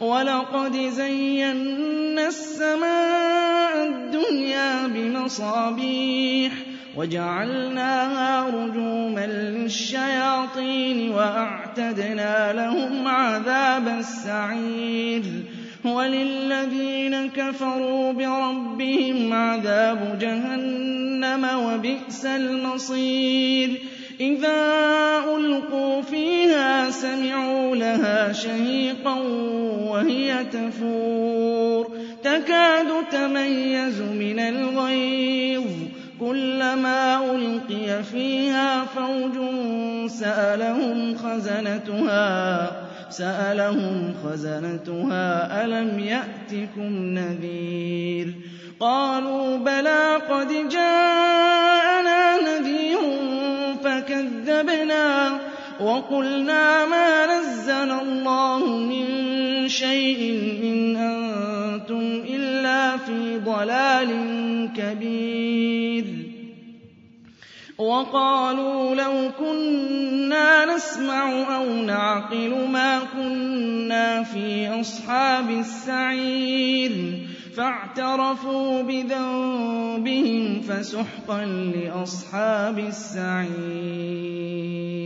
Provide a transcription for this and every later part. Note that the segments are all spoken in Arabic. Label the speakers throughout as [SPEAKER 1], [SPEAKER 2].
[SPEAKER 1] وَلَقَدْ زَيَّنَّا السَّمَاءَ الدُّنْيَا بِمَصَابِيحَ وَجَعَلْنَاهَا رُجُومًا لِّلشَّيَاطِينِ وَأَعْتَدْنَا لَهُمْ عَذَابَ السَّعِيرِ وَلِلَّذِينَ كَفَرُوا بِرَبِّهِمْ عَذَابُ جَهَنَّمَ ۖ وَبِئْسَ الْمَصِيرُ إِذَا أُلْقُوا فِيهَا سَمِعُوا لَهَا شَهِيقًا وَهِيَ تَفُورُ تَكَادُ تَمَيَّزُ مِنَ الْغَيْظِ كُلَّمَا أُلْقِيَ فِيهَا فَوْجٌ سَأَلَهُمْ خَزَنَتُهَا سألهم خزنتها ألم يأتكم نذير قالوا بلى قد جاءنا وقلنا ما نزل الله من شيء إن أنتم إلا في ضلال كبير. وقالوا لو كنا نسمع أو نعقل ما كنا في أصحاب السعير. فاعترفوا بذنبهم فسحقا لأصحاب السعير.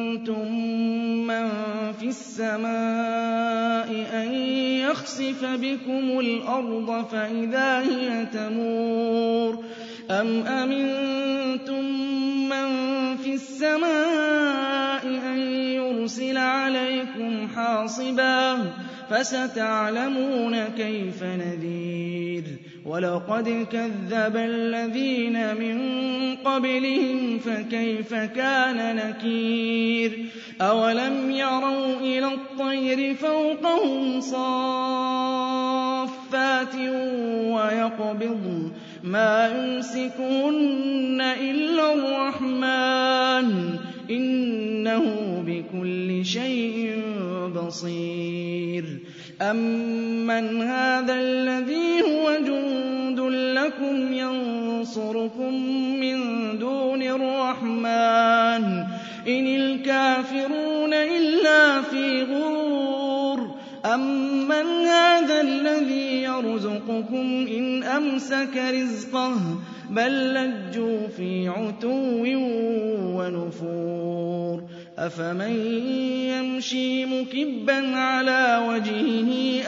[SPEAKER 1] من في السماء أن يخسف بكم الأرض فإذا هي تمور أم أمنتم من في السماء أن يرسل عليكم حاصبا فستعلمون كيف نذير وَلَقَدْ كَذَّبَ الَّذِينَ مِن قَبْلِهِمْ فَكَيْفَ كَانَ نَكِيرِ أَوَلَمْ يَرَوْا إِلَى الطَّيْرِ فَوْقَهُمْ صَافَّاتٍ وَيَقْبِضْنَ مَا يُمْسِكُهُنَّ إِلَّا الرَّحْمَٰنُ ۚ إِنَّهُ بِكُلِّ شَيْءٍ بَصِيرٌ. أَمَّنْ هَٰذَا الَّذِي هُوَ جُندٌ لَّكُمْ يَنصُرُكُم مِّن دُونِ الرَّحْمَٰنِ ۚ إِنِ الْكَافِرُونَ إِلَّا فِي غُرُورٍ. أَمَّنْ هَٰذَا الَّذِي يَرْزُقُكُمْ إِنْ أَمْسَكَ رِزْقَهُ ۚ بَل لَّجُّوا فِي عُتُوٍّ أَفَمَن يَمْشِي مُكِبًّا عَلَىٰ وَجْهِهِ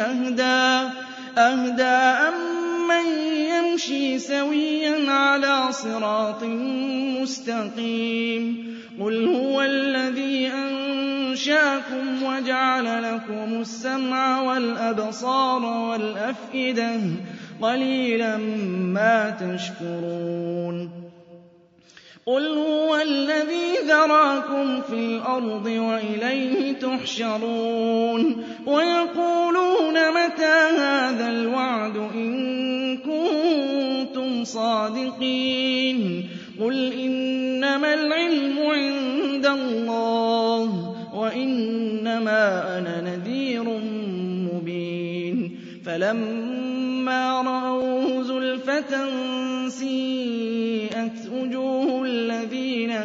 [SPEAKER 1] أَهْدَىٰ أَمَّن يَمْشِي سَوِيًّا عَلَىٰ صِرَاطٍ مُّسْتَقِيمٍ قُلْ هُوَ الَّذِي أَنشَأَكُمْ وَجَعَلَ لَكُمُ السَّمْعَ وَالْأَبْصَارَ وَالْأَفْئِدَةَ ۖ قَلِيلًا مَّا تَشْكُرُونَ قُلْ هُوَ الَّذِي ذَرَأَكُمْ فِي الْأَرْضِ وَإِلَيْهِ تُحْشَرُونَ وَيَقُولُونَ مَتَىٰ هَٰذَا الْوَعْدُ إِن كُنتُمْ صَادِقِينَ قُلْ إِنَّمَا الْعِلْمُ عِندَ اللَّهِ وَإِنَّ إِنَّمَا أَنَا نَذِيرٌ مُّبِينٌ فَلَمَّا رَأَوْهُ زُلْفَةً الَّذِينَ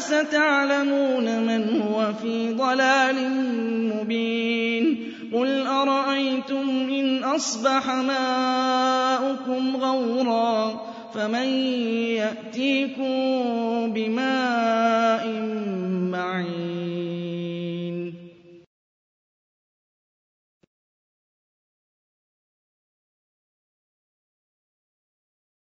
[SPEAKER 1] فَسَتَعْلَمُونَ مَنْ هُوَ فِي ضَلَالٍ مُّبِينٍ. قُلْ أَرَأَيْتُمْ إِنْ أَصْبَحَ مَاؤُكُمْ غَوْرًا فَمَن يَأْتِيكُم بِمَاءٍ